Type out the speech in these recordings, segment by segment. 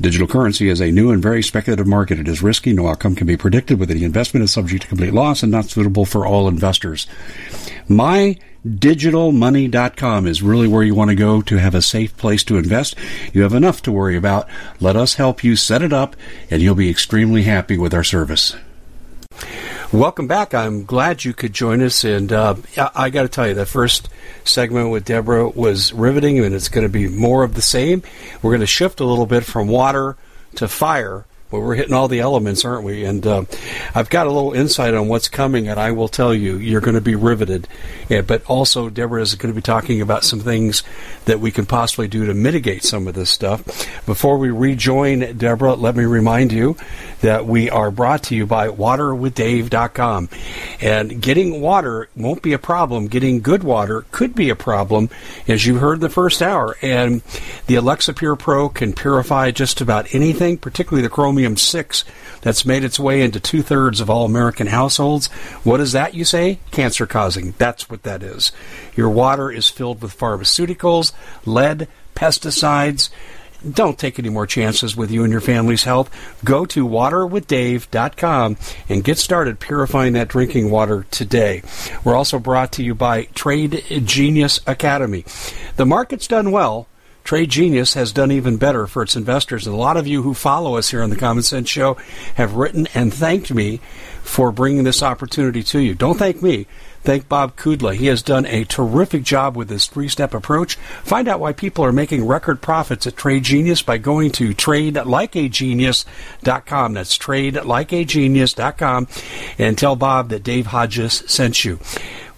Digital currency is a new and very speculative market. It is risky. No outcome can be predicted. With any investment is subject to complete loss and not suitable for all investors. MyDigitalMoney.com is really where you want to go to have a safe place to invest. You have enough to worry about. Let us help you set it up, and you'll be extremely happy with our service. Welcome back. I'm glad you could join us. And uh, I, got to tell you, the first segment with Deborah was riveting, and it's going to be more of the same. We're going to shift a little bit from water to fire well, we're hitting all the elements, aren't we? And uh, I've got a little insight on what's coming, and I will tell you, you're going to be riveted. Yeah, but also, Deborah is going to be talking about some things that we can possibly do to mitigate some of this stuff. Before we rejoin Deborah, let me remind you that we are brought to you by waterwithdave.com. And getting water won't be a problem. Getting good water could be a problem, as you heard in the first hour. And the Alexa Pure Pro can purify just about anything, particularly the chromium chromium 6 that's made its way into two thirds of all American households. What is that, you say? Cancer causing. That's what that is. Your water is filled with pharmaceuticals, lead, pesticides. Don't take any more chances with you and your family's health. Go to waterwithdave.com and get started purifying that drinking water today. We're also brought to you by Trade Genius Academy. The market's done well Trade Genius has done even better for its investors. And a lot of you who follow us here on the Common Sense Show have written and thanked me for bringing this opportunity to you. Don't thank me. Thank Bob Kudla. He has done a terrific job with this three step approach. Find out why people are making record profits at Trade Genius by going to tradelikeagenius.com. That's tradelikeagenius.com and tell Bob that Dave Hodges sent you.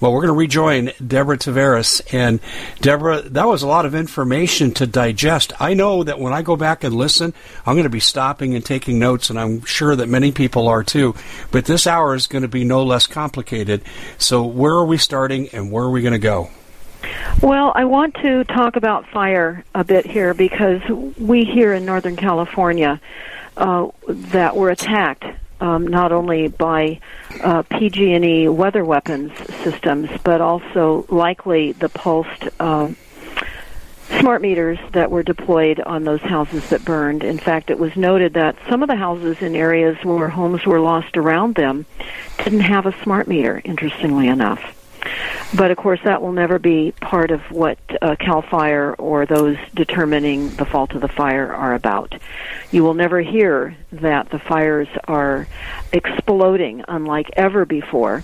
Well, we're going to rejoin Deborah Tavares. And Deborah, that was a lot of information to digest. I know that when I go back and listen, I'm going to be stopping and taking notes, and I'm sure that many people are too. But this hour is going to be no less complicated. So, where are we starting and where are we going to go? Well, I want to talk about fire a bit here because we here in Northern California uh, that were attacked um, not only by uh, PG&E weather weapons systems, but also likely the pulsed uh, smart meters that were deployed on those houses that burned. In fact, it was noted that some of the houses in areas where homes were lost around them didn't have a smart meter, interestingly enough. But of course, that will never be part of what uh, CAL FIRE or those determining the fault of the fire are about. You will never hear that the fires are exploding unlike ever before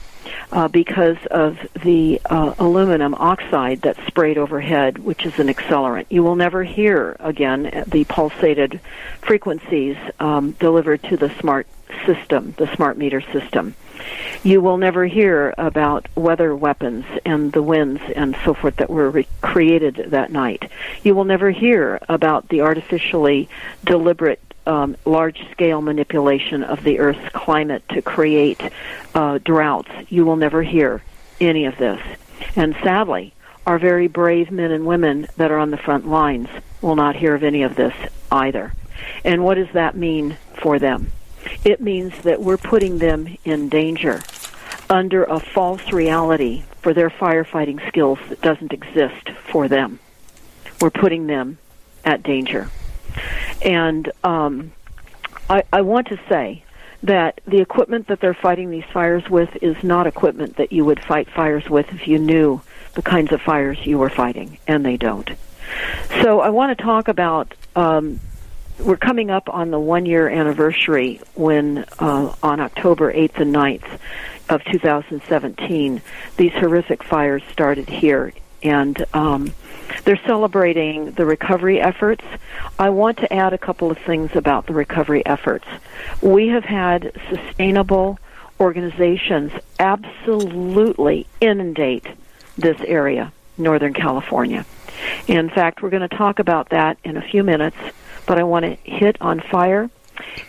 uh, because of the uh, aluminum oxide that's sprayed overhead, which is an accelerant. You will never hear again the pulsated frequencies um, delivered to the smart system, the smart meter system you will never hear about weather weapons and the winds and so forth that were re- created that night. You will never hear about the artificially deliberate um, large scale manipulation of the Earth's climate to create uh, droughts. You will never hear any of this. And sadly, our very brave men and women that are on the front lines will not hear of any of this either. And what does that mean for them? It means that we're putting them in danger under a false reality for their firefighting skills that doesn't exist for them. We're putting them at danger. And um, I, I want to say that the equipment that they're fighting these fires with is not equipment that you would fight fires with if you knew the kinds of fires you were fighting, and they don't. So I want to talk about. Um, we're coming up on the one year anniversary when uh, on October 8th and 9th of 2017 these horrific fires started here and um, they're celebrating the recovery efforts. I want to add a couple of things about the recovery efforts. We have had sustainable organizations absolutely inundate this area, Northern California. In fact, we're going to talk about that in a few minutes, but I want to hit on fire,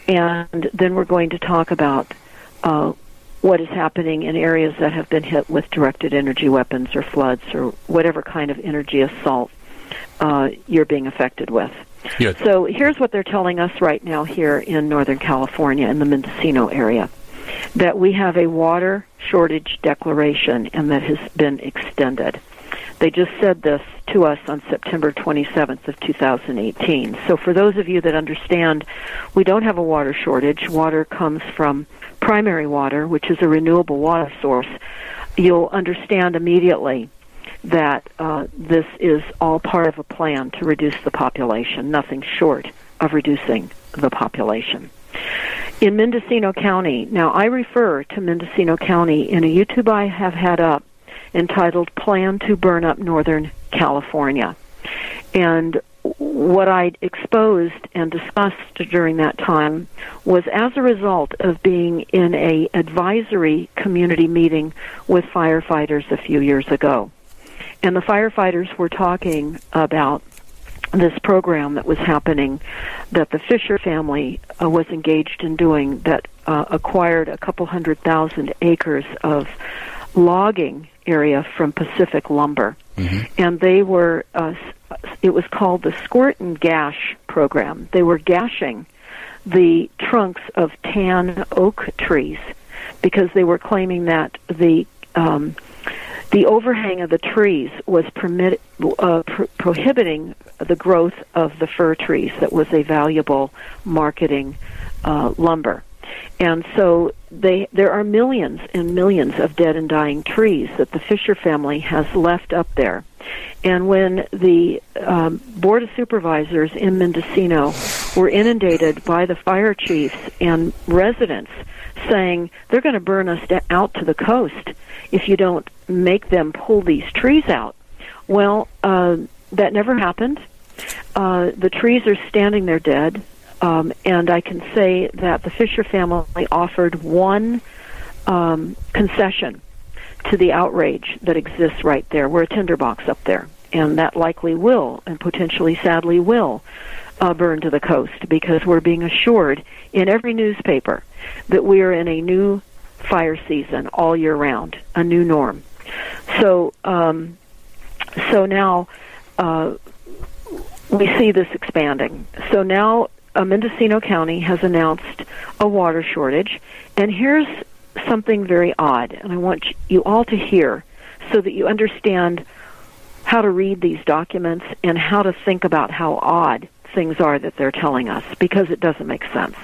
and then we're going to talk about uh, what is happening in areas that have been hit with directed energy weapons or floods or whatever kind of energy assault uh, you're being affected with. Yes. So here's what they're telling us right now here in Northern California in the Mendocino area that we have a water shortage declaration and that has been extended. They just said this to us on September 27th of 2018. So for those of you that understand, we don't have a water shortage. Water comes from primary water, which is a renewable water source. You'll understand immediately that uh, this is all part of a plan to reduce the population, nothing short of reducing the population. In Mendocino County, now I refer to Mendocino County in a YouTube I have had up entitled Plan to Burn Up Northern California. And what I exposed and discussed during that time was as a result of being in a advisory community meeting with firefighters a few years ago. And the firefighters were talking about this program that was happening that the Fisher family uh, was engaged in doing that uh, acquired a couple hundred thousand acres of logging area from Pacific Lumber. Mm-hmm. And they were, uh, it was called the Squirt and Gash program. They were gashing the trunks of tan oak trees because they were claiming that the um, the overhang of the trees was permit, uh, prohibiting the growth of the fir trees that was a valuable marketing uh, lumber. And so they, there are millions and millions of dead and dying trees that the Fisher family has left up there. And when the um, Board of Supervisors in Mendocino were inundated by the fire chiefs and residents saying they're going to burn us out to the coast if you don't make them pull these trees out. Well, uh, that never happened. Uh, the trees are standing there dead. Um, and I can say that the Fisher family offered one um, concession to the outrage that exists right there. We're a tinderbox up there, and that likely will, and potentially sadly will, uh, burn to the coast because we're being assured in every newspaper that we are in a new fire season all year round, a new norm. So, um, so now uh, we see this expanding. So now uh, Mendocino County has announced a water shortage, and here's something very odd, and I want you all to hear so that you understand how to read these documents and how to think about how odd things are that they're telling us because it doesn't make sense.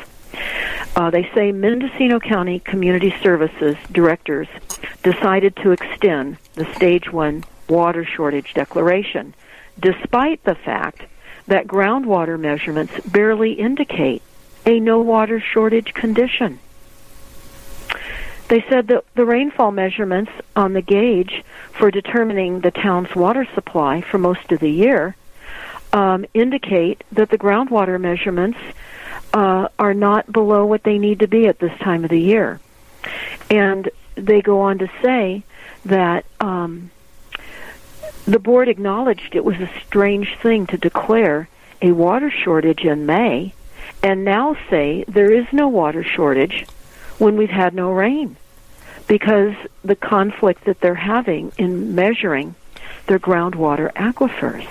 Uh, they say Mendocino County Community Services directors decided to extend the stage one water shortage declaration, despite the fact that groundwater measurements barely indicate a no water shortage condition. They said that the rainfall measurements on the gauge for determining the town's water supply for most of the year um, indicate that the groundwater measurements uh, are not below what they need to be at this time of the year. And they go on to say that um, the board acknowledged it was a strange thing to declare a water shortage in May and now say there is no water shortage when we've had no rain because the conflict that they're having in measuring their groundwater aquifers.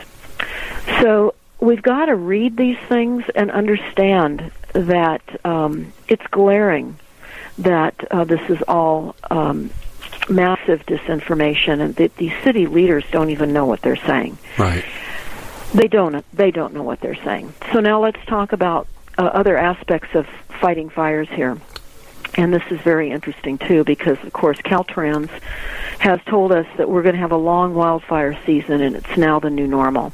So we've got to read these things and understand that um, it's glaring that uh, this is all um, massive disinformation, and that these city leaders don't even know what they're saying. Right. They don't. They don't know what they're saying. So now let's talk about uh, other aspects of fighting fires here. And this is very interesting too, because of course Caltrans has told us that we're going to have a long wildfire season, and it's now the new normal.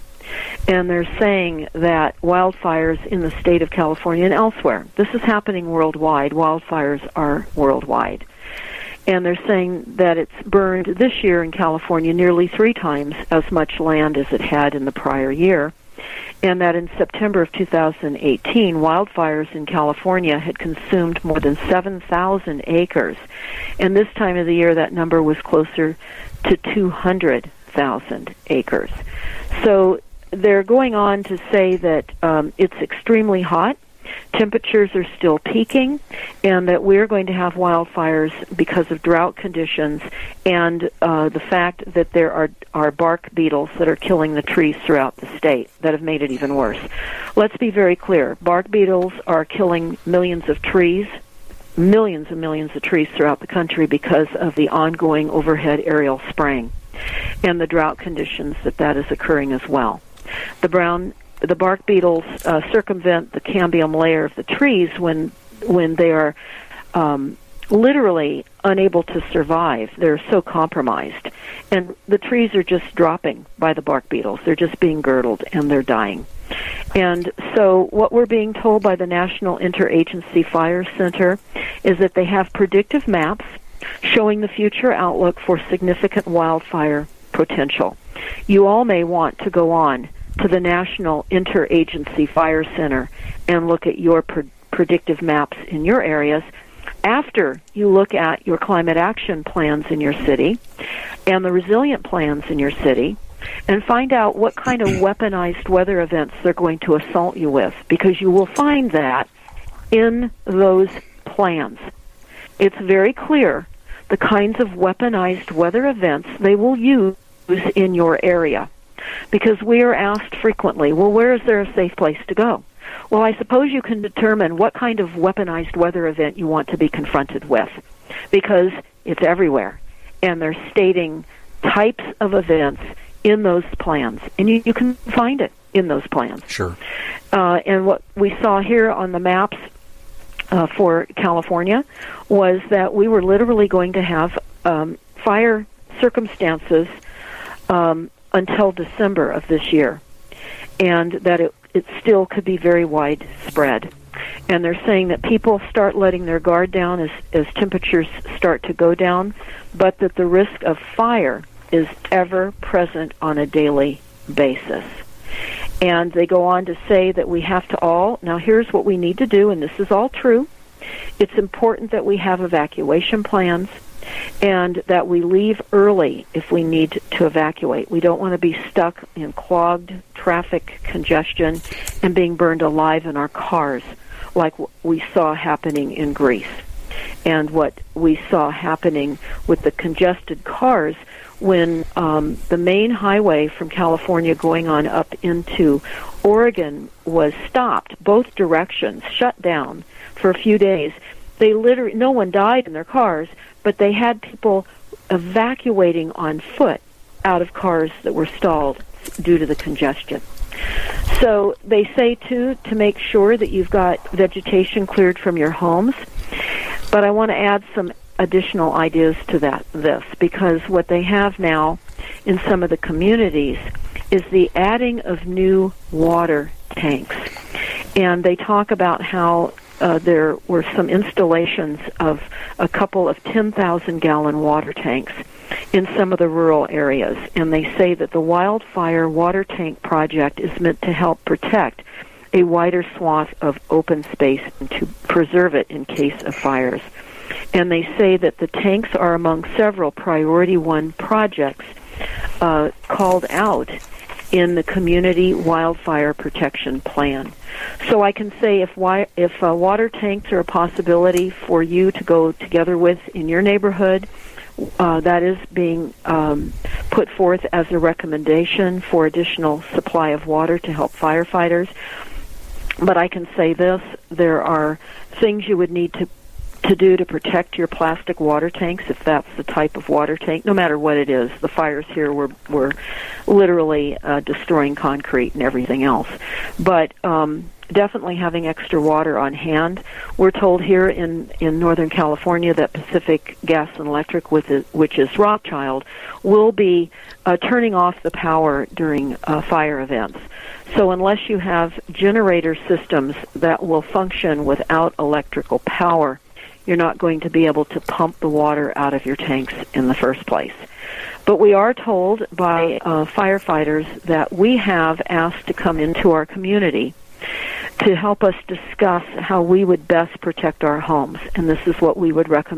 And they're saying that wildfires in the state of California and elsewhere, this is happening worldwide. Wildfires are worldwide. And they're saying that it's burned this year in California nearly three times as much land as it had in the prior year and that in September of 2018, wildfires in California had consumed more than 7,000 acres. And this time of the year, that number was closer to 200,000 acres. So they're going on to say that um, it's extremely hot temperatures are still peaking and that we're going to have wildfires because of drought conditions and uh, the fact that there are, are bark beetles that are killing the trees throughout the state that have made it even worse. Let's be very clear. Bark beetles are killing millions of trees millions and millions of trees throughout the country because of the ongoing overhead aerial spraying and the drought conditions that that is occurring as well. The brown the bark beetles uh, circumvent the cambium layer of the trees when when they are um, literally unable to survive. They're so compromised, and the trees are just dropping by the bark beetles. They're just being girdled and they're dying. And so, what we're being told by the National Interagency Fire Center is that they have predictive maps showing the future outlook for significant wildfire potential. You all may want to go on to the National Interagency Fire Center and look at your pre- predictive maps in your areas after you look at your climate action plans in your city and the resilient plans in your city and find out what kind of weaponized weather events they're going to assault you with because you will find that in those plans. It's very clear the kinds of weaponized weather events they will use in your area because we are asked frequently, well, where is there a safe place to go? Well, I suppose you can determine what kind of weaponized weather event you want to be confronted with because it's everywhere. And they're stating types of events in those plans. And you, you can find it in those plans. Sure. Uh, and what we saw here on the maps uh, for California was that we were literally going to have um, fire circumstances um, until December of this year, and that it, it still could be very widespread. And they're saying that people start letting their guard down as, as temperatures start to go down, but that the risk of fire is ever present on a daily basis. And they go on to say that we have to all, now here's what we need to do, and this is all true. It's important that we have evacuation plans and that we leave early if we need to evacuate. We don't want to be stuck in clogged traffic congestion and being burned alive in our cars like we saw happening in Greece and what we saw happening with the congested cars when um, the main highway from California going on up into Oregon was stopped, both directions shut down for a few days. They literally, no one died in their cars, but they had people evacuating on foot out of cars that were stalled due to the congestion. So they say too to make sure that you've got vegetation cleared from your homes. But I want to add some additional ideas to that this because what they have now in some of the communities is the adding of new water tanks. And they talk about how uh, there were some installations of a couple of 10,000 gallon water tanks in some of the rural areas. And they say that the wildfire water tank project is meant to help protect a wider swath of open space and to preserve it in case of fires. And they say that the tanks are among several priority one projects uh, called out in the community wildfire protection plan. So I can say if if uh, water tanks are a possibility for you to go together with in your neighborhood, uh, that is being um, put forth as a recommendation for additional supply of water to help firefighters. But I can say this: there are things you would need to to do to protect your plastic water tanks if that's the type of water tank no matter what it is the fires here were were literally uh, destroying concrete and everything else but um definitely having extra water on hand. We're told here in in Northern California that Pacific Gas and Electric, with it, which is Rothschild, will be uh, turning off the power during uh, fire events. So unless you have generator systems that will function without electrical power, you're not going to be able to pump the water out of your tanks in the first place. But we are told by uh, firefighters that we have asked to come into our community to help us discuss how we would best protect our homes. And this is what we would recommend.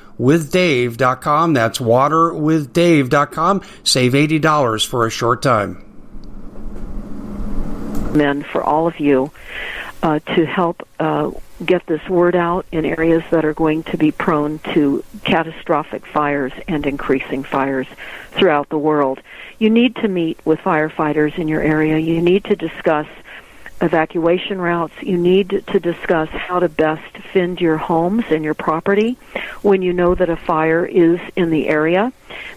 waterwithdave.com. That's waterwithdave.com. Save $80 for a short time. Men, for all of you uh, to help uh, get this word out in areas that are going to be prone to catastrophic fires and increasing fires throughout the world. You need to meet with firefighters in your area. You need to discuss evacuation routes. You need to discuss how to best fend your homes and your property when you know that a fire is in the area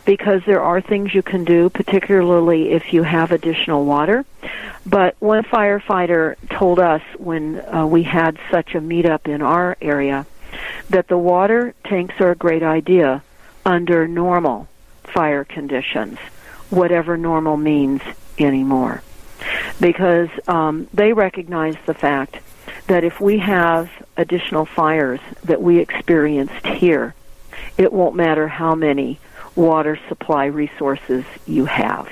because there are things you can do, particularly if you have additional water. But one firefighter told us when uh, we had such a meetup in our area that the water tanks are a great idea under normal fire conditions, whatever normal means anymore because um, they recognize the fact that if we have additional fires that we experienced here, it won't matter how many water supply resources you have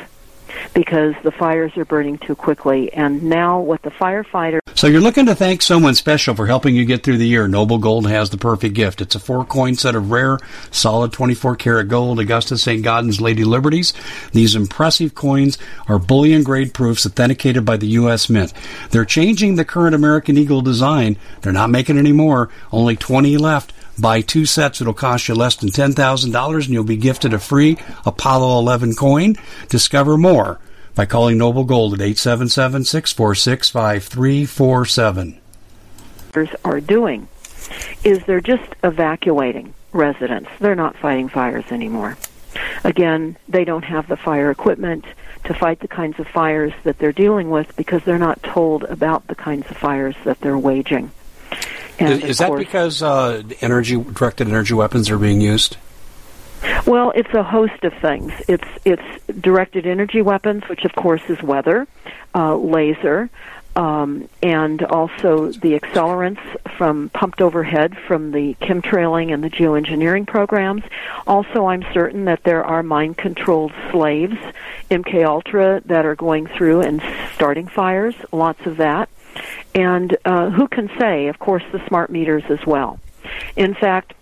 because the fires are burning too quickly. And now, what the firefighters so you're looking to thank someone special for helping you get through the year. Noble Gold has the perfect gift. It's a four coin set of rare, solid 24 karat gold Augusta St. Gaudens Lady Liberties. These impressive coins are bullion grade proofs authenticated by the U.S. Mint. They're changing the current American Eagle design. They're not making any more. Only 20 left. Buy two sets, it'll cost you less than $10,000 and you'll be gifted a free Apollo 11 coin. Discover more by calling Noble Gold at 877 646 5347. Are doing is they're just evacuating residents. They're not fighting fires anymore. Again, they don't have the fire equipment to fight the kinds of fires that they're dealing with because they're not told about the kinds of fires that they're waging. Is, is that because uh, energy directed energy weapons are being used? Well, it's a host of things. It's it's directed energy weapons, which of course is weather, uh, laser, um, and also the accelerants from pumped overhead from the chemtrailing and the geoengineering programs. Also, I'm certain that there are mind-controlled slaves, MK Ultra, that are going through and starting fires. Lots of that. And uh, who can say? Of course, the smart meters as well. In fact,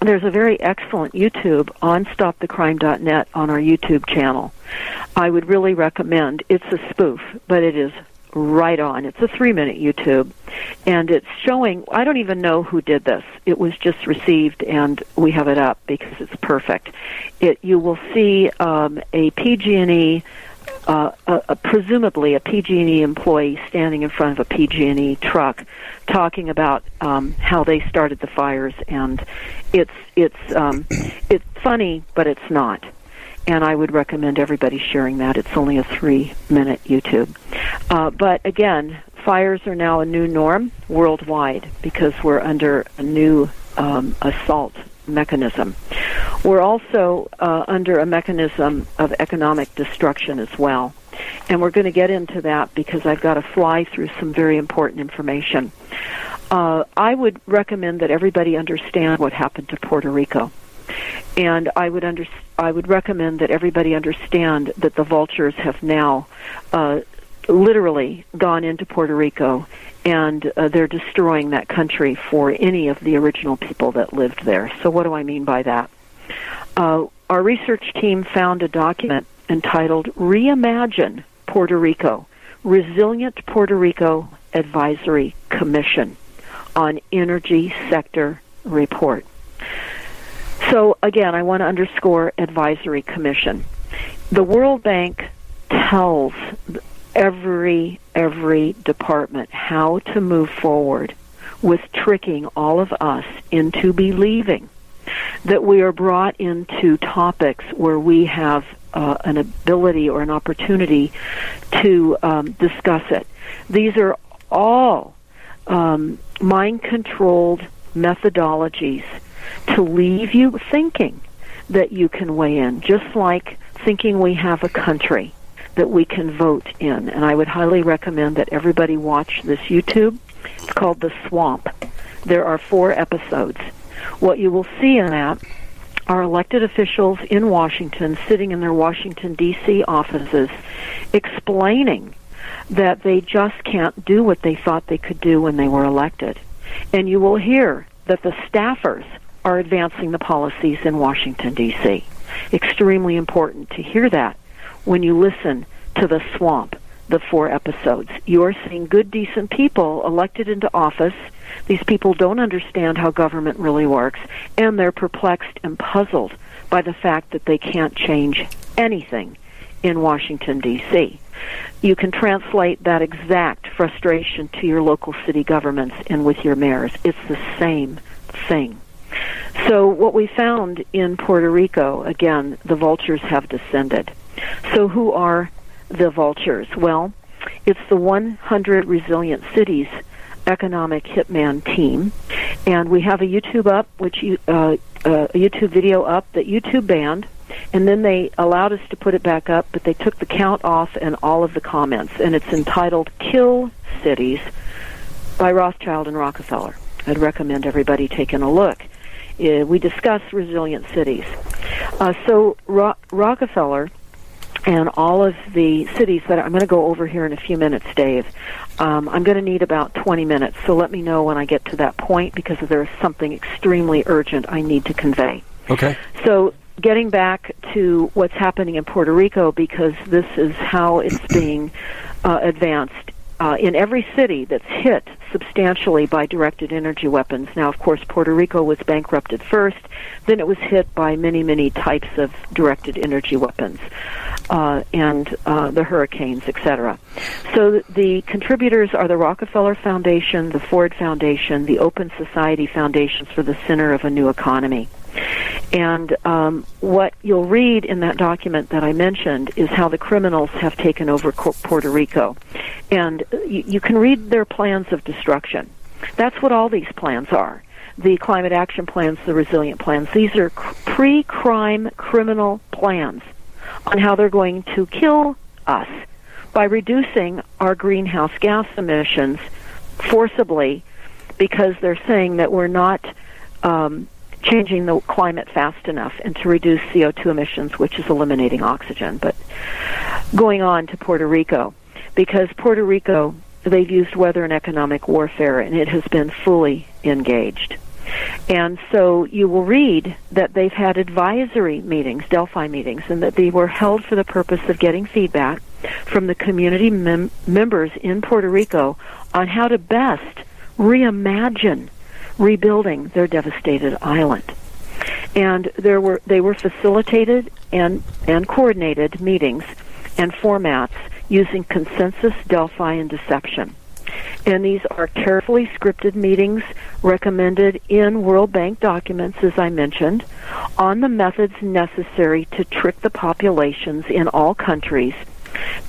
there's a very excellent YouTube on stopthecrime.net on our YouTube channel. I would really recommend. It's a spoof, but it is right on. It's a three minute YouTube, and it's showing. I don't even know who did this. It was just received, and we have it up because it's perfect. It you will see um, a PG&E uh, a, a, presumably a PG&E employee standing in front of a PG&E truck, talking about um, how they started the fires, and it's it's um, it's funny, but it's not. And I would recommend everybody sharing that. It's only a three-minute YouTube. Uh, but again, fires are now a new norm worldwide because we're under a new um, assault mechanism. We're also uh, under a mechanism of economic destruction as well. And we're going to get into that because I've got to fly through some very important information. Uh, I would recommend that everybody understand what happened to Puerto Rico. And I would under, I would recommend that everybody understand that the vultures have now uh, literally gone into Puerto Rico and uh, they're destroying that country for any of the original people that lived there. So, what do I mean by that? Uh, our research team found a document entitled Reimagine Puerto Rico Resilient Puerto Rico Advisory Commission on Energy Sector Report. So, again, I want to underscore Advisory Commission. The World Bank tells every every department how to move forward with tricking all of us into believing that we are brought into topics where we have uh, an ability or an opportunity to um, discuss it. These are all um, mind controlled methodologies to leave you thinking that you can weigh in, just like thinking we have a country that we can vote in. And I would highly recommend that everybody watch this YouTube. It's called The Swamp. There are four episodes. What you will see in that are elected officials in Washington sitting in their Washington, D.C. offices explaining that they just can't do what they thought they could do when they were elected. And you will hear that the staffers are advancing the policies in Washington, D.C. Extremely important to hear that when you listen to The Swamp, the four episodes. You're seeing good, decent people elected into office. These people don't understand how government really works, and they're perplexed and puzzled by the fact that they can't change anything in Washington, D.C. You can translate that exact frustration to your local city governments and with your mayors. It's the same thing. So, what we found in Puerto Rico, again, the vultures have descended. So, who are the vultures? Well, it's the 100 Resilient Cities Economic Hitman Team, and we have a YouTube up, which uh, uh, a YouTube video up that YouTube banned, and then they allowed us to put it back up, but they took the count off and all of the comments, and it's entitled "Kill Cities" by Rothschild and Rockefeller. I'd recommend everybody taking a look. Uh, we discuss resilient cities. Uh, so Ro- Rockefeller and all of the cities that I'm going to go over here in a few minutes, Dave. Um, I'm going to need about 20 minutes, so let me know when I get to that point because there is something extremely urgent I need to convey. Okay. So, getting back to what's happening in Puerto Rico, because this is how it's being uh, advanced uh, in every city that's hit substantially by directed energy weapons. Now, of course, Puerto Rico was bankrupted first, then it was hit by many, many types of directed energy weapons uh, and uh, the hurricanes, etc. So the contributors are the Rockefeller Foundation, the Ford Foundation, the Open Society Foundations for the Center of a New Economy. And um, what you'll read in that document that I mentioned is how the criminals have taken over Puerto Rico. And you, you can read their plans of destruction. That's what all these plans are. The climate action plans, the resilient plans. These are pre crime criminal plans on how they're going to kill us by reducing our greenhouse gas emissions forcibly because they're saying that we're not um, changing the climate fast enough and to reduce CO2 emissions, which is eliminating oxygen. But going on to Puerto Rico, because Puerto Rico, they've used weather and economic warfare, and it has been fully engaged. And so you will read that they've had advisory meetings, Delphi meetings, and that they were held for the purpose of getting feedback from the community mem- members in Puerto Rico on how to best reimagine rebuilding their devastated island. And there were they were facilitated and and coordinated meetings and formats using consensus, Delphi, and deception. And these are carefully scripted meetings recommended in World Bank documents, as I mentioned, on the methods necessary to trick the populations in all countries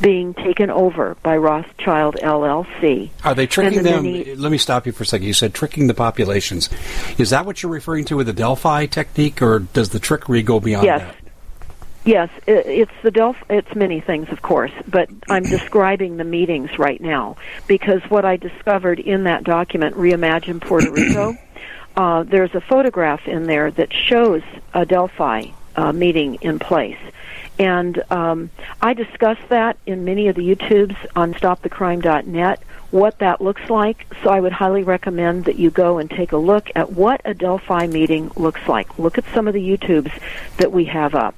being taken over by Rothschild LLC. Are they tricking them? let me stop you for a second. You said tricking the populations. Is that what you're referring to with the Delphi technique, or does the trickery go beyond yes. that? Yes, it's the Delphi. It's many things, of course, but I'm describing the meetings right now because what I discovered in that document, Reimagine Puerto Rico, uh, there's a photograph in there that shows a Delphi uh, meeting in place. And um, I discussed that in many of the YouTubes on StopTheCrime.net, what that looks like. So I would highly recommend that you go and take a look at what a Delphi meeting looks like. Look at some of the YouTubes that we have up.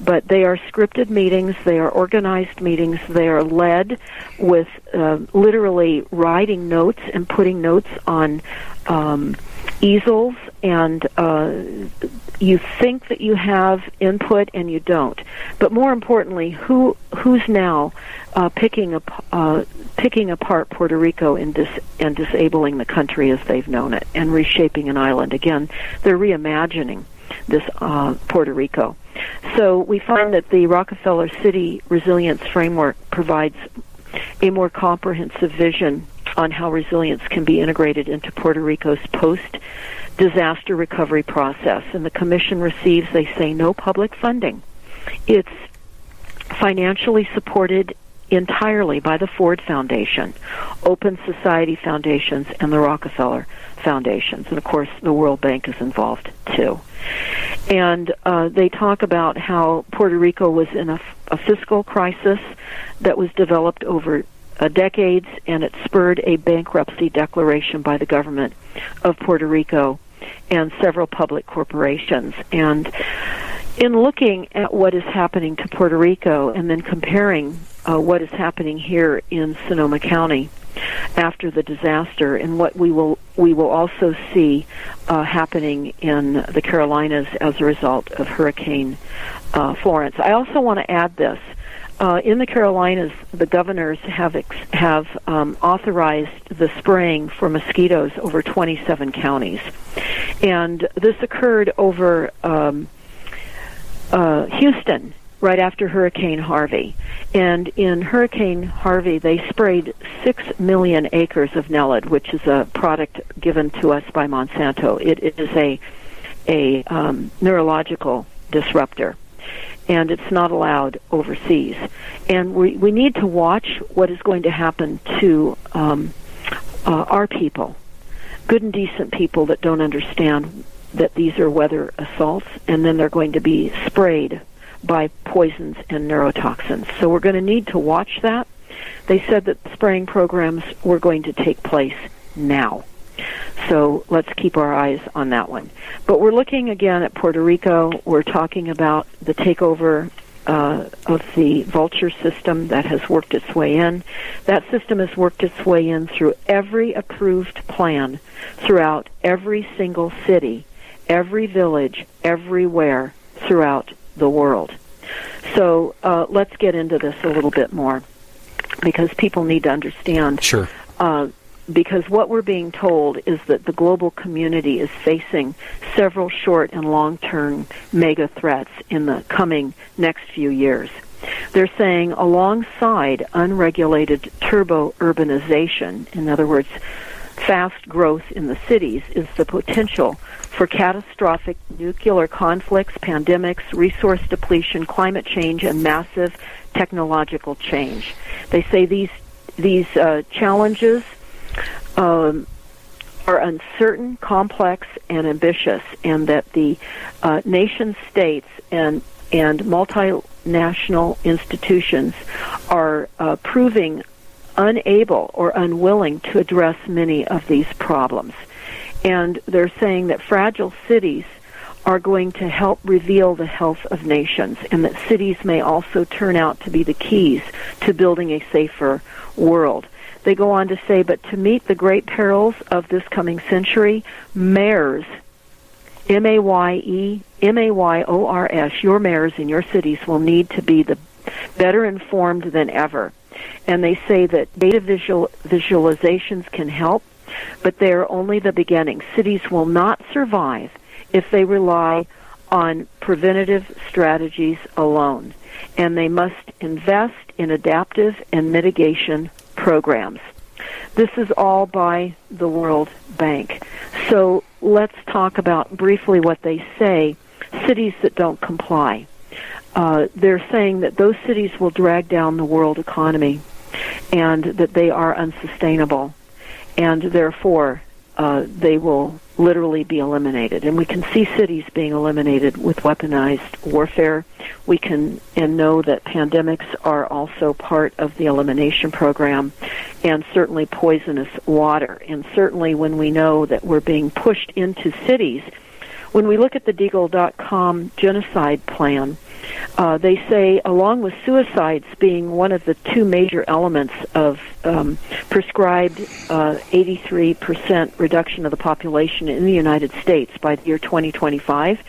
But they are scripted meetings, they are organized meetings, they are led with uh, literally writing notes and putting notes on um, easels and uh, you think that you have input and you don't. But more importantly, who who's now uh, picking up uh, picking apart Puerto Rico and and disabling the country as they've known it and reshaping an island again? They're reimagining this uh, Puerto Rico. So we find that the Rockefeller City Resilience Framework provides a more comprehensive vision on how resilience can be integrated into Puerto Rico's post disaster recovery process. And the Commission receives, they say, no public funding. It's financially supported entirely by the Ford Foundation, Open Society Foundations, and the Rockefeller Foundations. And of course, the World Bank is involved too. And uh, they talk about how Puerto Rico was in a, a fiscal crisis that was developed over uh, decades, and it spurred a bankruptcy declaration by the government of Puerto Rico and several public corporations. And in looking at what is happening to Puerto Rico and then comparing uh, what is happening here in Sonoma County after the disaster and what we will we will also see uh, happening in the Carolinas as a result of Hurricane uh, Florence. I also want to add this uh, in the Carolinas, the governors have ex- have um, authorized the spraying for mosquitoes over 27 counties, and this occurred over um, uh, Houston right after Hurricane Harvey. And in Hurricane Harvey, they sprayed six million acres of Naled, which is a product given to us by Monsanto. It, it is a a um, neurological disruptor and it's not allowed overseas. And we, we need to watch what is going to happen to um, uh, our people, good and decent people that don't understand that these are weather assaults, and then they're going to be sprayed by poisons and neurotoxins. So we're going to need to watch that. They said that spraying programs were going to take place now. So let's keep our eyes on that one. But we're looking again at Puerto Rico. We're talking about the takeover uh, of the vulture system that has worked its way in. That system has worked its way in through every approved plan throughout every single city, every village, everywhere throughout the world. So uh, let's get into this a little bit more because people need to understand. Sure. Uh, because what we're being told is that the global community is facing several short and long term mega threats in the coming next few years. They're saying alongside unregulated turbo urbanization, in other words, fast growth in the cities, is the potential for catastrophic nuclear conflicts, pandemics, resource depletion, climate change, and massive technological change. They say these these uh, challenges um, are uncertain, complex, and ambitious, and that the uh, nation states and and multinational institutions are uh, proving unable or unwilling to address many of these problems. And they're saying that fragile cities are going to help reveal the health of nations, and that cities may also turn out to be the keys to building a safer world. They go on to say, but to meet the great perils of this coming century, mayors, M A Y E, M A Y O R S, your mayors in your cities will need to be the better informed than ever. And they say that data visual, visualizations can help, but they are only the beginning. Cities will not survive if they rely on preventative strategies alone. And they must invest in adaptive and mitigation programs. This is all by the World Bank. So let's talk about briefly what they say cities that don't comply. Uh, they're saying that those cities will drag down the world economy and that they are unsustainable. And therefore, uh, they will literally be eliminated. And we can see cities being eliminated with weaponized warfare. We can and know that pandemics are also part of the elimination program, and certainly poisonous water. And certainly when we know that we're being pushed into cities, when we look at the Deagle.com genocide plan, uh, they say, along with suicides being one of the two major elements of um, prescribed uh, 83% reduction of the population in the United States by the year 2025,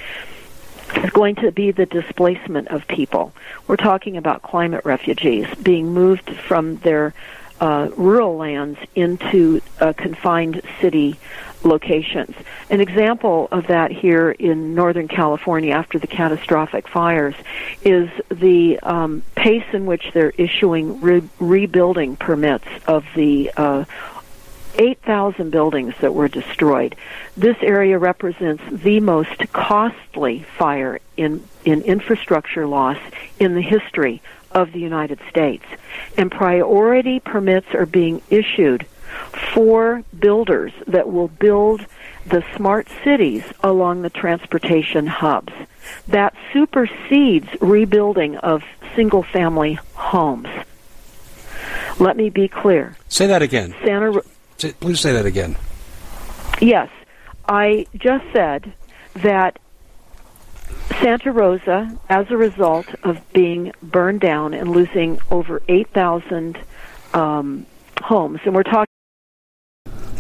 is going to be the displacement of people. We're talking about climate refugees being moved from their uh, rural lands into uh, confined city locations. An example of that here in Northern California after the catastrophic fires is the um, pace in which they're issuing re- rebuilding permits of the uh, 8,000 buildings that were destroyed. This area represents the most costly fire in, in infrastructure loss in the history of the United States. And priority permits are being issued for builders that will build the smart cities along the transportation hubs. That supersedes rebuilding of single family homes. Let me be clear. Say that again. Santa Please say that again. Yes. I just said that Santa Rosa, as a result of being burned down and losing over 8,000 um, homes, and we're talking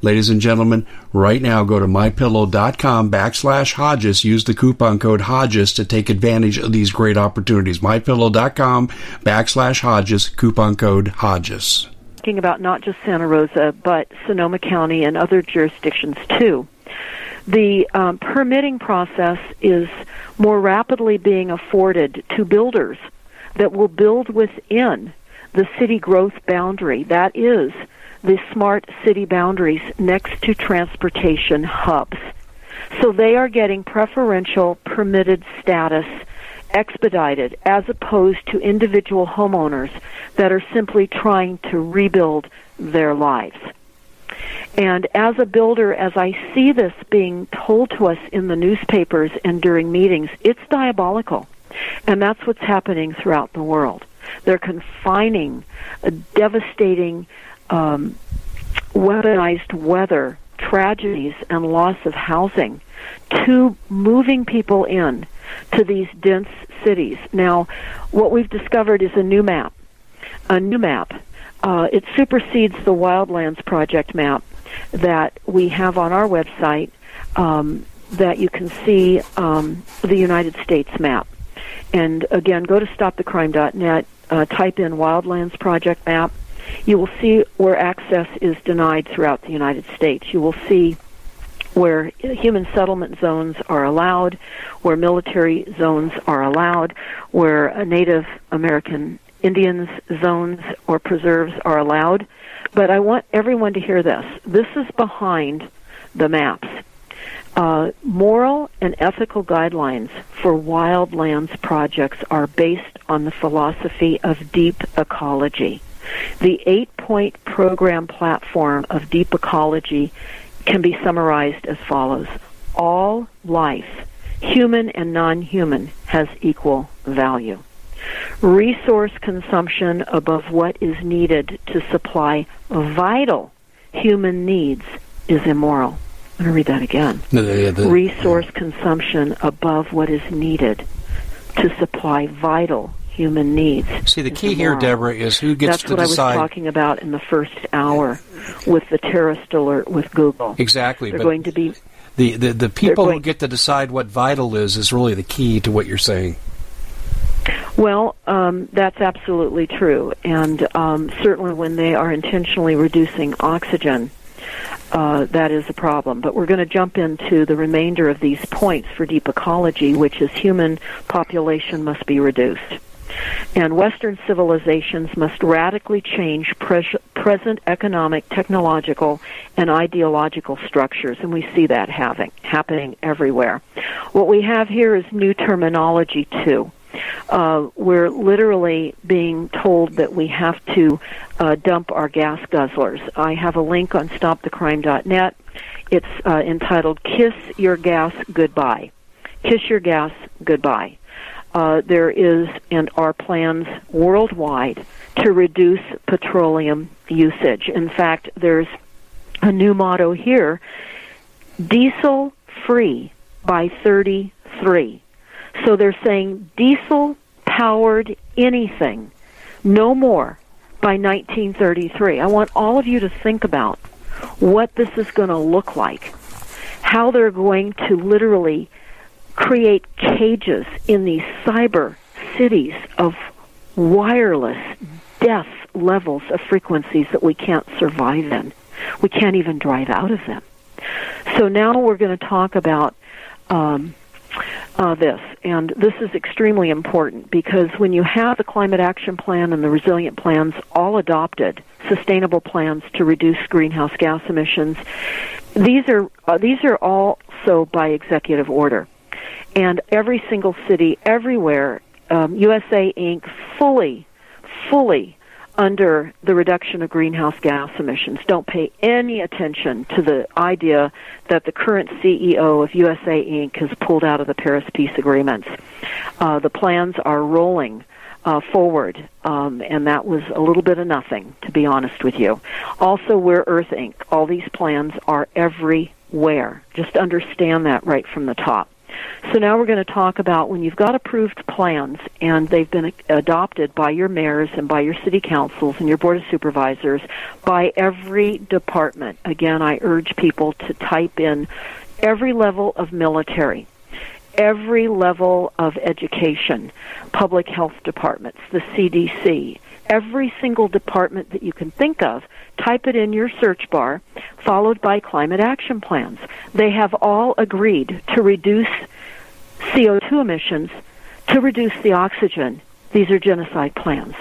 Ladies and gentlemen, right now go to mypillow.com backslash Hodges. Use the coupon code Hodges to take advantage of these great opportunities. Mypillow.com backslash Hodges, coupon code Hodges. Talking about not just Santa Rosa, but Sonoma County and other jurisdictions too. The um, permitting process is more rapidly being afforded to builders that will build within the city growth boundary. That is the smart city boundaries next to transportation hubs. So they are getting preferential permitted status expedited as opposed to individual homeowners that are simply trying to rebuild their lives. And as a builder, as I see this being told to us in the newspapers and during meetings, it's diabolical. And that's what's happening throughout the world. They're confining uh, devastating, um, weaponized weather, tragedies, and loss of housing to moving people in to these dense cities. Now, what we've discovered is a new map. A new map. Uh, it supersedes the Wildlands Project map that we have on our website um, that you can see um, the United States map. And again, go to stopthecrime.net, uh, type in Wildlands Project map. You will see where access is denied throughout the United States. You will see where human settlement zones are allowed, where military zones are allowed, where Native American Indians zones or preserves are allowed. But I want everyone to hear this. This is behind the maps. Uh, moral and ethical guidelines for wildlands projects are based on the philosophy of deep ecology. The eight point program platform of deep ecology can be summarized as follows All life, human and non human, has equal value. Resource consumption above what is needed to supply vital human needs is immoral. I'm going to read that again. The, Resource consumption above what is needed to supply vital human needs. See, the key here, Deborah, is who gets That's to decide. That's what. I was talking about in the first hour with the terrorist alert with Google. Exactly, They're going to be the, the, the people who get to decide what vital is is really the key to what you're saying. Well, um, that's absolutely true, and um, certainly when they are intentionally reducing oxygen, uh, that is a problem. But we're going to jump into the remainder of these points for deep ecology, which is human population must be reduced. And Western civilizations must radically change pres- present economic, technological, and ideological structures, and we see that having happening everywhere. What we have here is new terminology too. Uh, we're literally being told that we have to uh, dump our gas guzzlers. I have a link on stopthecrime.net. It's uh, entitled "Kiss Your Gas Goodbye." Kiss your gas goodbye. Uh, there is and are plans worldwide to reduce petroleum usage. In fact, there's a new motto here: diesel free by 33. So they're saying diesel powered anything, no more by 1933. I want all of you to think about what this is going to look like, how they're going to literally create cages in these cyber cities of wireless death levels of frequencies that we can't survive in. We can't even drive out of them. So now we're going to talk about um, uh, this, and this is extremely important because when you have the climate action plan and the resilient plans all adopted, sustainable plans to reduce greenhouse gas emissions, these are uh, these are also by executive order, and every single city, everywhere, um, USA Inc. fully, fully under the reduction of greenhouse gas emissions. Don't pay any attention to the idea that the current CEO of USA Inc. has pulled out of the Paris Peace Agreements. Uh, the plans are rolling. Uh, forward, um, and that was a little bit of nothing, to be honest with you. Also, we're Earth Inc. All these plans are everywhere. Just understand that right from the top. So now we're going to talk about when you've got approved plans and they've been adopted by your mayors and by your city councils and your board of supervisors by every department. Again, I urge people to type in every level of military, every level of education, public health departments, the CDC, every single department that you can think of, type it in your search bar, followed by climate action plans. They have all agreed to reduce CO2 emissions, to reduce the oxygen. These are genocide plans.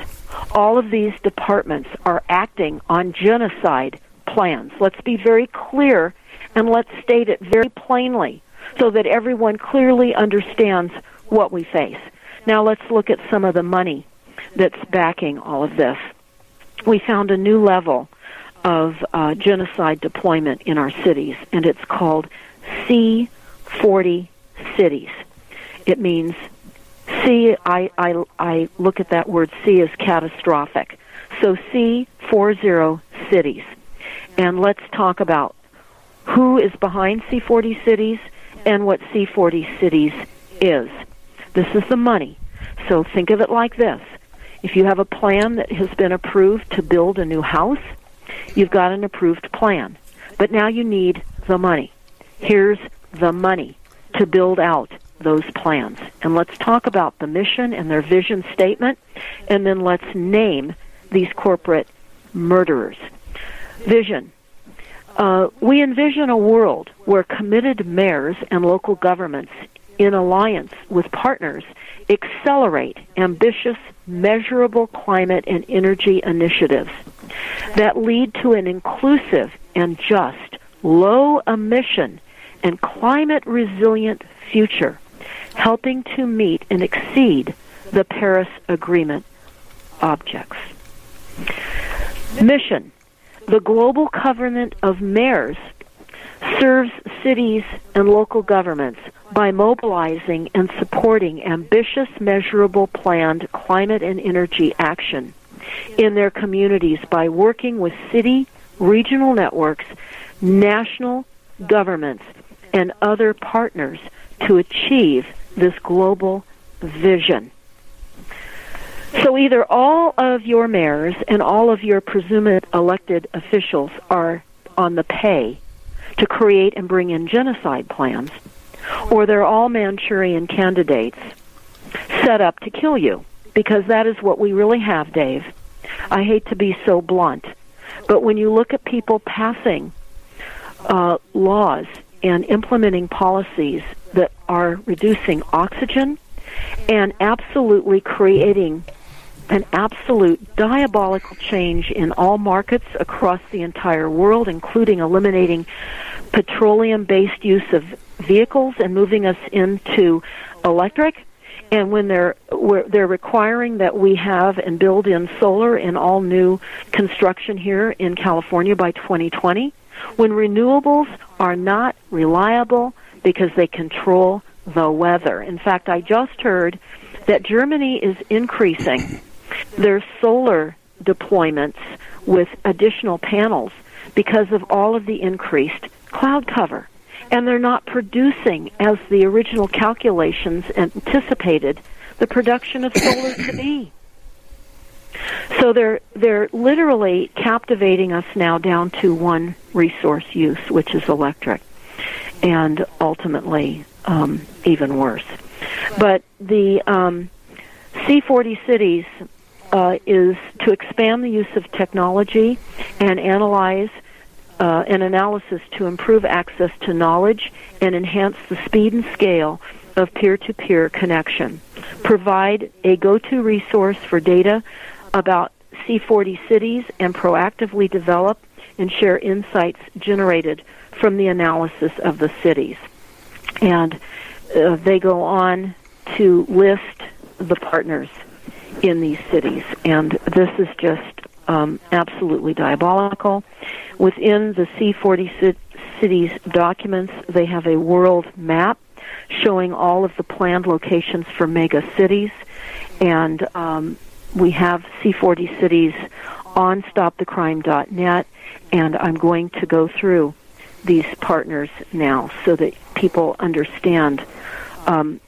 All of these departments are acting on genocide plans. Let's be very clear and let's state it very plainly. so that everyone clearly understands what we face. Now let's look at some of the money that's backing all of this. We found a new level of uh, genocide deployment in our cities, and it's called C40 cities. It means C, I, I, I look at that word C as catastrophic. So C40 cities. And let's talk about who is behind C40 cities and what C40 cities is. This is the money. So think of it like this. If you have a plan that has been approved to build a new house, you've got an approved plan. But now you need the money. Here's the money to build out those plans. And let's talk about the mission and their vision statement, and then let's name these corporate murderers. Vision. Uh, we envision a world where committed mayors and local governments, in alliance with partners, accelerate ambitious, measurable climate and energy initiatives that lead to an inclusive and just, low emission, and climate resilient future, helping to meet and exceed the Paris Agreement objects. Mission The Global Covenant of Mayors serves cities and local governments by mobilizing and supporting ambitious, measurable, planned climate and energy action in their communities by working with city, regional networks, national governments, and other partners to achieve this global vision. So either all of your mayors and all of your presumed elected officials are on the pay to create and bring in genocide plans, or they're all Manchurian candidates set up to kill you, because that is what we really have, Dave. I hate to be so blunt, but when you look at people passing uh, laws and implementing policies that are reducing oxygen and absolutely creating an absolute diabolical change in all markets across the entire world, including eliminating petroleum based use of vehicles and moving us into electric. And when they're they're requiring that we have and build in solar in all new construction here in California by 2020, when renewables are not reliable because they control the weather. In fact, I just heard that Germany is increasing their solar deployments with additional panels because of all of the increased cloud cover. And they're not producing, as the original calculations anticipated, the production of solar to be. So they're they're literally captivating us now down to one resource use, which is electric, and ultimately um, even worse. But the um, C40 cities uh, is to expand the use of technology and analyze uh, an analysis to improve access to knowledge and enhance the speed and scale of peer-to-peer connection. Provide a go-to resource for data about C40 cities and proactively develop and share insights generated from the analysis of the cities. And uh, they go on to list the partners in these cities. And this is just um, absolutely diabolical. Within the C40 cities documents, they have a world map showing all of the planned locations for mega cities. And um, we have C40 cities on stopthecrime.net, and I'm going to go through these partners now so that people understand um,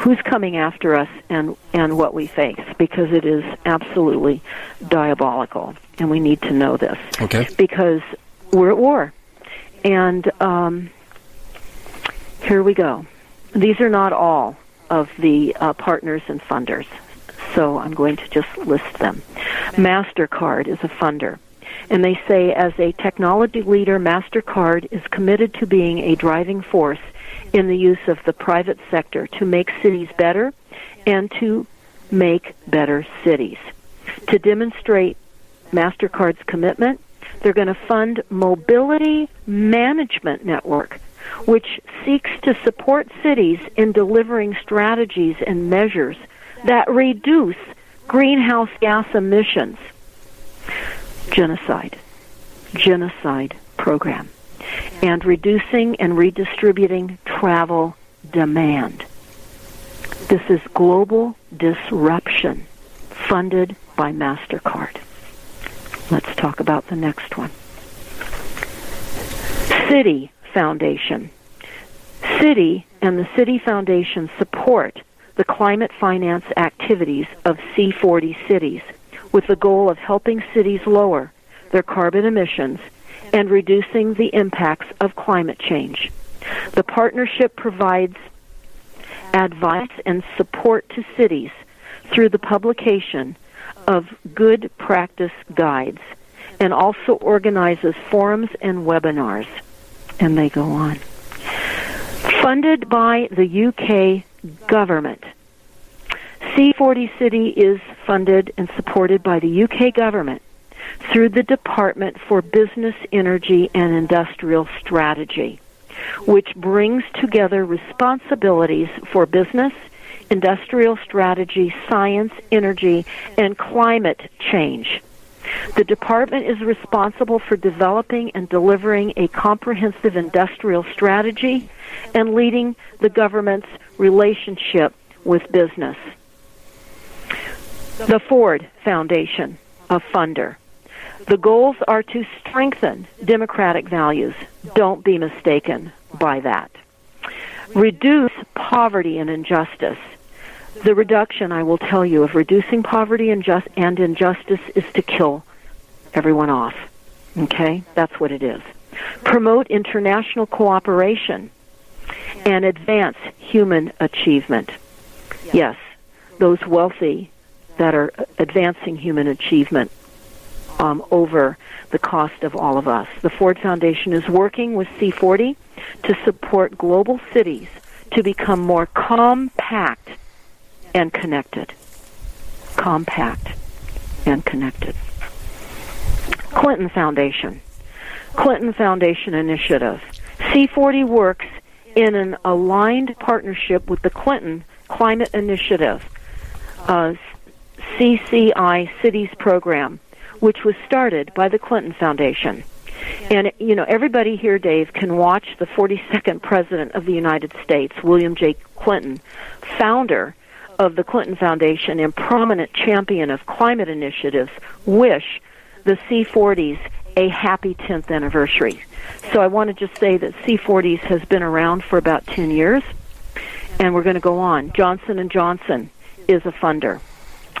who's coming after us and and what we face because it is absolutely diabolical and we need to know this. Okay. Because we're at war. And um, here we go. These are not all of the uh, partners and funders so i'm going to just list them. Mastercard is a funder and they say as a technology leader mastercard is committed to being a driving force in the use of the private sector to make cities better and to make better cities. To demonstrate MasterCard's commitment, they're going to fund Mobility Management Network which seeks to support cities in delivering strategies and measures that reduce greenhouse gas emissions. Genocide. Genocide program. And reducing and redistributing travel demand. This is global disruption funded by MasterCard. Let's talk about the next one. Citi Foundation. Citi and the Citi Foundation support the climate finance activities of C40 cities with the goal of helping cities lower their carbon emissions and reducing the impacts of climate change. The partnership provides advice and support to cities through the publication of good practice guides and also organizes forums and webinars. And they go on. Funded by the UK government. C40 City is funded and supported by the UK government through the Department for Business, Energy, and Industrial Strategy, which brings together responsibilities for business, industrial strategy, science, energy, and climate change. The department is responsible for developing and delivering a comprehensive industrial strategy and leading the government's relationship with business. The Ford Foundation, a funder. The goals are to strengthen democratic values. Don't be mistaken by that. Reduce poverty and injustice. The reduction, I will tell you, of reducing poverty and, just, and injustice is to kill everyone off. Okay? That's what it is. Promote international cooperation and advance human achievement. Yes, those wealthy that are advancing human achievement um, over the cost of all of us. The Ford Foundation is working with C40 to support global cities to become more compact and connected. Compact and connected. Clinton Foundation. Clinton Foundation Initiative. C40 works in an aligned partnership with the Clinton Climate Initiative, uh, CCI Cities Program, which was started by the Clinton Foundation. And, you know, everybody here, Dave, can watch the 42nd President of the United States, William J. Clinton, founder of the Clinton Foundation and prominent champion of climate initiatives, wish the C40s a happy 10th anniversary. So I want to just say that C40s has been around for about 10 years, and we're going to go on. Johnson and Johnson is a funder.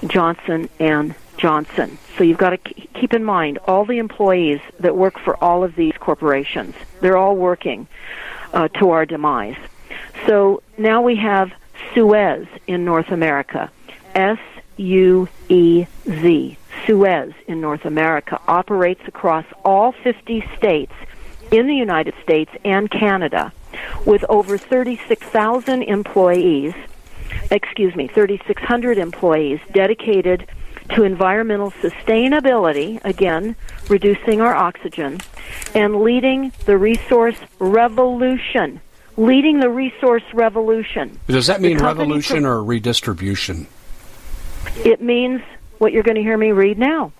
Johnson and Johnson. So you've got to keep in mind all the employees that work for all of these corporations. They're all working uh, to our demise. So now we have Suez in North America. S U E Z. Suez in North America operates across all 50 states in the United States and Canada with over 36,000 employees, excuse me, 3,600 employees dedicated to environmental sustainability, again, reducing our oxygen, and leading the resource revolution. Leading the resource revolution. Does that mean revolution or redistribution? It means what you're going to hear me read now.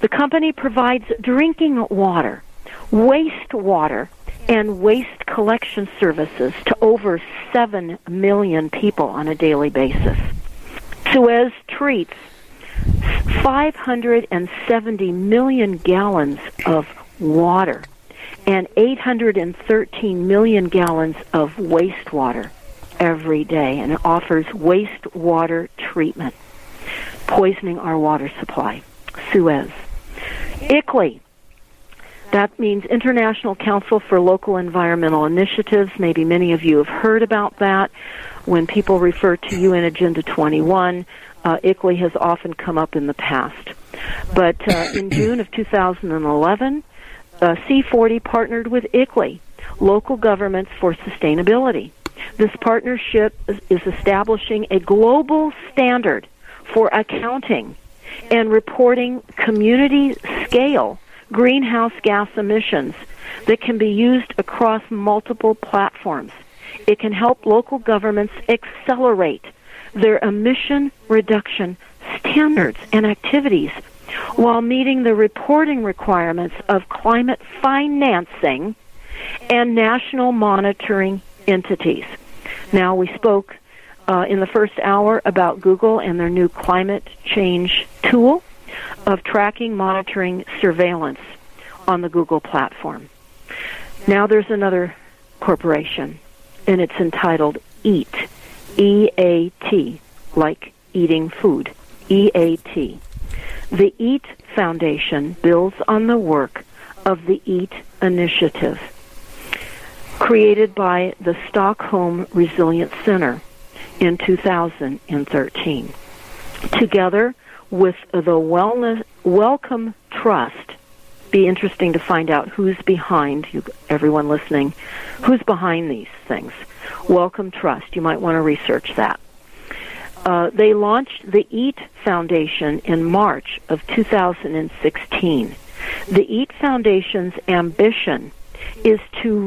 The company provides drinking water, wastewater, and waste collection services to over 7 million people on a daily basis. Suez treats 570 million gallons of water and 813 million gallons of wastewater every day and it offers wastewater treatment, poisoning our water supply. Suez. ICLEI. That means International Council for Local Environmental Initiatives. Maybe many of you have heard about that. When people refer to UN Agenda 21, uh, ICLEI has often come up in the past. But uh, in June of 2011, uh, C40 partnered with ICLEI, Local Governments for Sustainability. This partnership is establishing a global standard for accounting and reporting community scale greenhouse gas emissions that can be used across multiple platforms. It can help local governments accelerate their emission reduction standards and activities while meeting the reporting requirements of climate financing and national monitoring entities. Now, we spoke uh, in the first hour about Google and their new climate change tool of tracking, monitoring, surveillance on the Google platform. Now there's another corporation, and it's entitled EAT, E A T, like eating food, E A T. The EAT Foundation builds on the work of the EAT Initiative, created by the Stockholm Resilience Center in 2013. Together with the Wellness Wellcome Trust, be interesting to find out who's behind you, everyone listening, who's behind these things. Wellcome Trust. You might want to research that. Uh, they launched the EAT Foundation in March of 2016. The EAT Foundation's ambition is to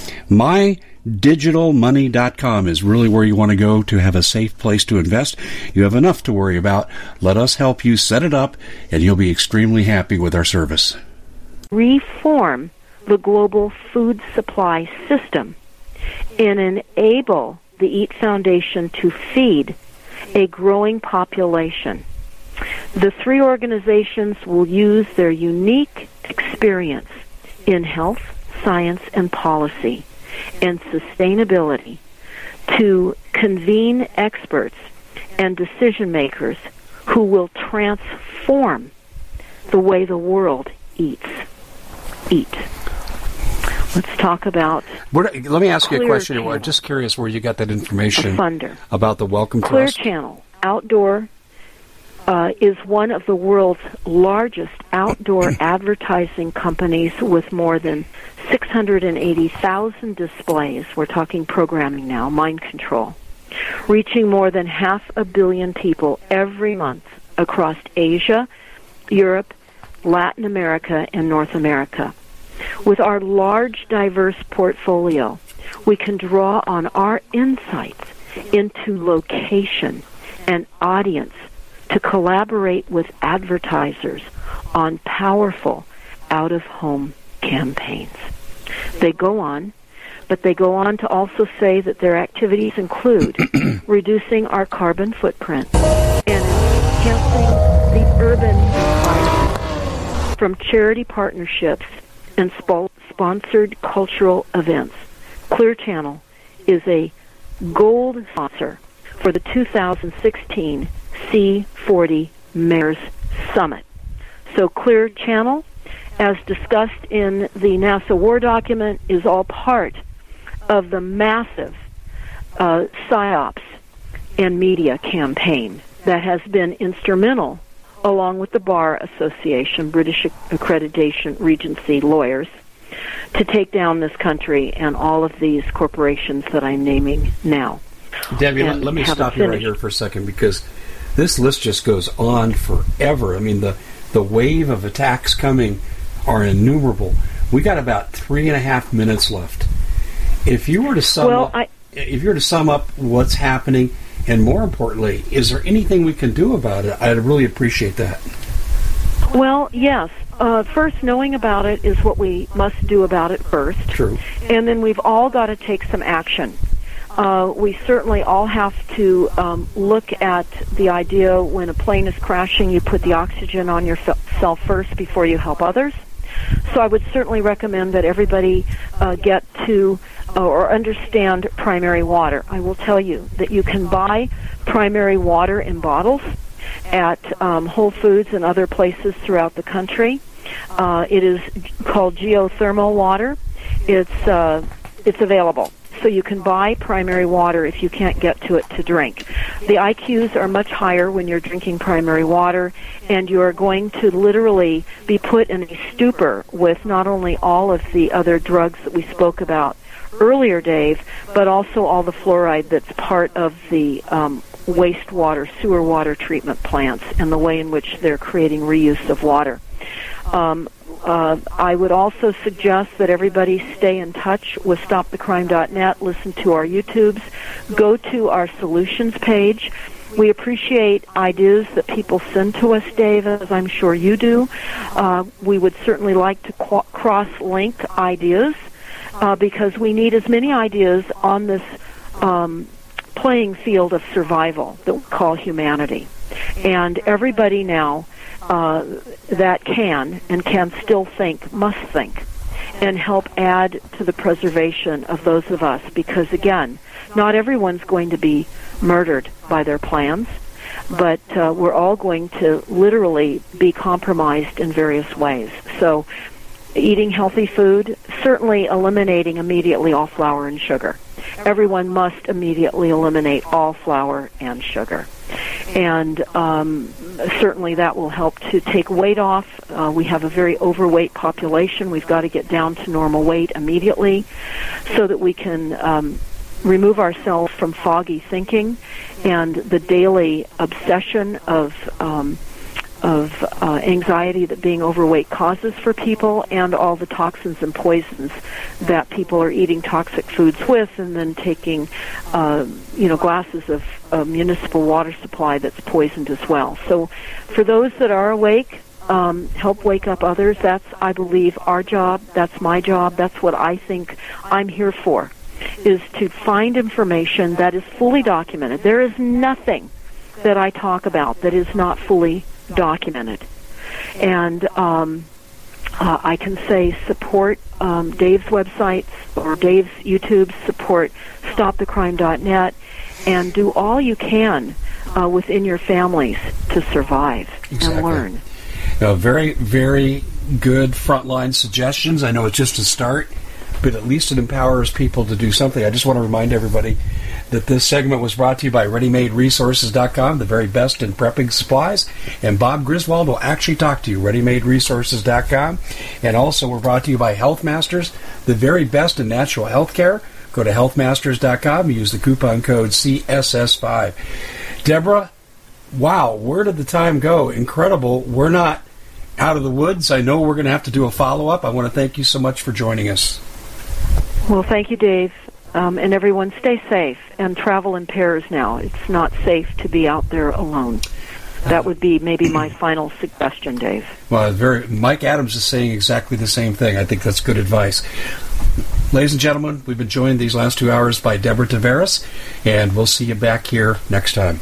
MyDigitalMoney.com is really where you want to go to have a safe place to invest. You have enough to worry about. Let us help you set it up, and you'll be extremely happy with our service. Reform the global food supply system and enable the EAT Foundation to feed a growing population. The three organizations will use their unique experience in health, science, and policy and sustainability to convene experts and decision makers who will transform the way the world eats. Eat. Let's talk about. What, let me ask you a question. Channel. I'm just curious where you got that information funder. about the Wellcome Clear Trust. Channel Outdoor uh, is one of the world's largest outdoor advertising companies with more than 680,000 displays. We're talking programming now, mind control, reaching more than half a billion people every month across Asia, Europe, Latin America, and North America. With our large, diverse portfolio, we can draw on our insights into location and audience to collaborate with advertisers on powerful out of home campaigns. They go on, but they go on to also say that their activities include reducing our carbon footprint and enhancing the urban environment from charity partnerships and sponsored cultural events. Clear Channel is a gold sponsor for the 2016 C40 Mayors Summit. So Clear Channel, as discussed in the NASA War document, is all part of the massive uh, PSYOPs and media campaign that has been instrumental, along with the Bar Association, British Accreditation Regency lawyers, to take down this country and all of these corporations that I'm naming now. Debbie, let, let me stop you right here for a second because this list just goes on forever. I mean, the the wave of attacks coming are innumerable. We got about three and a half minutes left. If you were to sum well, up, I, if you were to sum up what's happening, and more importantly, is there anything we can do about it? I'd really appreciate that. Well, yes. Uh, first, knowing about it is what we must do about it first. True. And then we've all got to take some action. Uh, we certainly all have to um, look at the idea when a plane is crashing, you put the oxygen on yourself first before you help others. So I would certainly recommend that everybody uh, get to uh, or understand primary water. I will tell you that you can buy primary water in bottles at um, Whole Foods and other places throughout the country. Uh, it is called geothermal water. It's uh, it's available. So you can buy primary water if you can't get to it to drink. The IQs are much higher when you're drinking primary water, and you are going to literally be put in a stupor with not only all of the other drugs that we spoke about earlier, Dave, but also all the fluoride that's part of the um, wastewater, sewer water treatment plants and the way in which they're creating reuse of water. Um, uh, I would also suggest that everybody stay in touch with StopTheCrime.net, listen to our YouTubes, go to our solutions page. We appreciate ideas that people send to us, Dave, as I'm sure you do. Uh, we would certainly like to qu- cross-link ideas uh, because we need as many ideas on this um, playing field of survival that we call humanity. And everybody now uh, that can and can still think must think and help add to the preservation of those of us. Because again not everyone's going to be murdered by their plans but uh, we're all going to literally be compromised in various ways. So eating healthy food certainly eliminating immediately all flour and sugar everyone must immediately eliminate all flour and sugar and um, certainly that will help to take weight off. Uh, we have a very overweight population. We've got to get down to normal weight immediately so that we can um, remove ourselves from foggy thinking and the daily obsession of um, of uh, anxiety that being overweight causes for people and all the toxins and poisons that people are eating toxic foods with and then taking uh, you know glasses of municipal water supply that's poisoned as well. So for those that are awake um, help wake up others. That's i believe our job. That's my job. That's what i think i'm here for is to find information that is fully documented. There is nothing that i talk about that is not fully documented. And um, uh, I can say support um, Dave's websites or Dave's YouTube, support stopthecrime.net, and do all you can uh, within your families to survive exactly. and learn. Now, very, very good frontline suggestions. I know it's just a start, but at least it empowers people to do something. I just want to remind everybody that this segment was brought to you by ReadyMadeResources.com, the very best in prepping supplies. And Bob Griswold will actually talk to you, ReadyMadeResources.com. And also, we're brought to you by Health Masters, the very best in natural health care. Go to healthmasters.com, use the coupon code CSS5. Deborah, wow, where did the time go? Incredible. We're not out of the woods. I know we're going to have to do a follow up. I want to thank you so much for joining us. Well, thank you, Dave. Um, and everyone stay safe and travel in pairs now. It's not safe to be out there alone. That would be maybe my final suggestion, Dave. Well, very. Mike Adams is saying exactly the same thing. I think that's good advice. Ladies and gentlemen, we've been joined these last two hours by Deborah Tavares, and we'll see you back here next time.